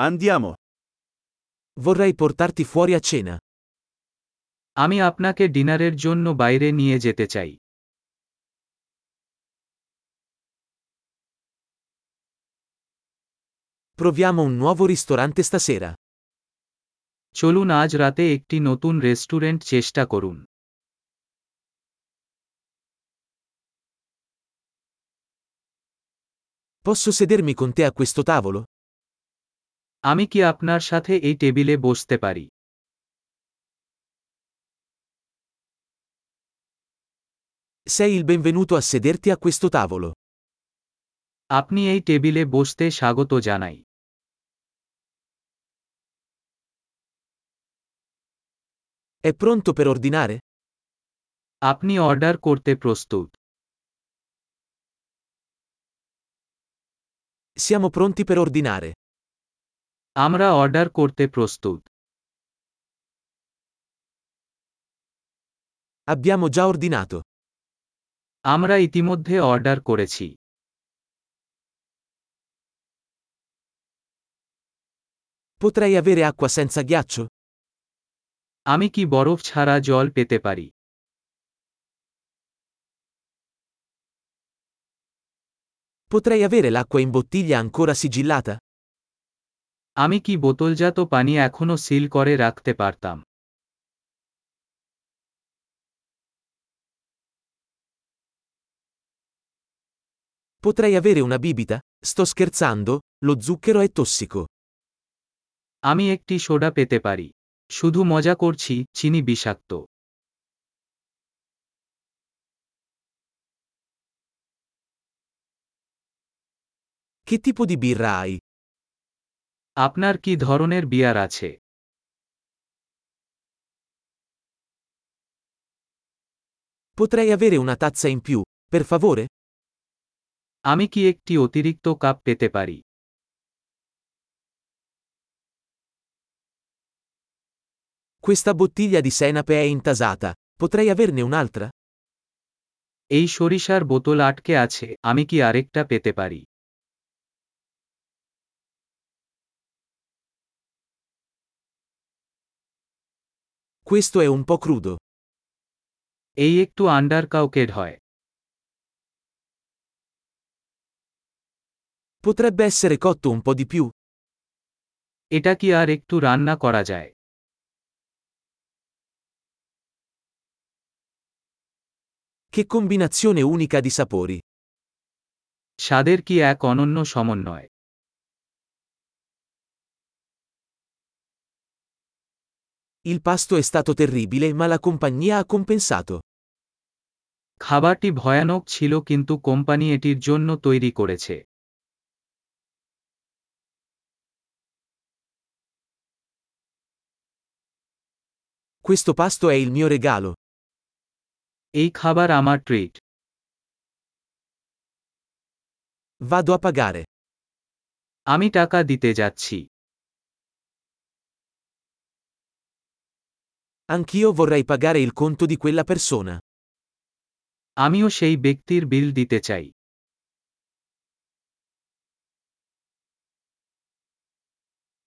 Andiamo. Vorrei portarti fuori a cena. আমি আপনাকে ডিনারের জন্য বাইরে নিয়ে যেতে চাই Proviamo un nuovo ristorante stasera. চলুন আজ রাতে একটি নতুন রেস্টুরেন্ট চেষ্টা করুন Posso sedermi con te a questo tavolo? আমি কি আপনার সাথে এই টেবিলে বসতে পারি Sei il benvenuto a sederti a questo tavolo. আপনি এই টেবিলে বসতে স্বাগত জানাই È pronto per ordinare? আপনি অর্ডার করতে প্রস্তুত Siamo pronti per ordinare. আমরা অর্ডার করতে প্রস্তুত Abbiamo già ordinato. আমরা ইতিমধ্যে অর্ডার করেছি Potrei avere acqua senza ghiaccio? আমি কি বরফ ছাড়া জল পেতে পারি Potrei avere l'acqua in bottiglia ancora sigillata? আমি কি বোতলজাত পানি এখনও সিল করে রাখতে পারতাম Potrei avere una bibita? Sto scherzando, lo zucchero è tossico. আমি একটি সোডা পেতে পারি শুধু মজা করছি চিনি বিষাক্ত Che tipo di birra hai? আপনার কি ধরনের বিয়ার আছে Potrei avere una tazza in più, per favore? আমি কি একটি অতিরিক্ত কাপ পেতে পারি Questa bottiglia di senape è intasata. Potrei averne un'altra? এই সরিষার বোতল আটকে আছে আমি কি আরেকটা পেতে পারি Questo è un po' crudo. এই একটু আন্ডার কাউকেড হয় Potrebbe essere cotto un po' di più? এটা কি আর একটু রান্না করা যায় Che combinazione unica di sapori. স্বাদের কি এক অনন্য সমন্বয় Il pasto è stato terribile ma la compagnia ha compensato. খাবারটি ভয়ানক ছিল কিন্তু কোম্পানি এটির জন্য তৈরি করেছে Questo pasto è il mio regalo. এই খাবার আমার ট্রিট Vado a pagare. আমি টাকা দিতে যাচ্ছি Anch'io vorrei pagare il conto di quella persona. আমিও সেই ব্যক্তির বিল দিতে চাই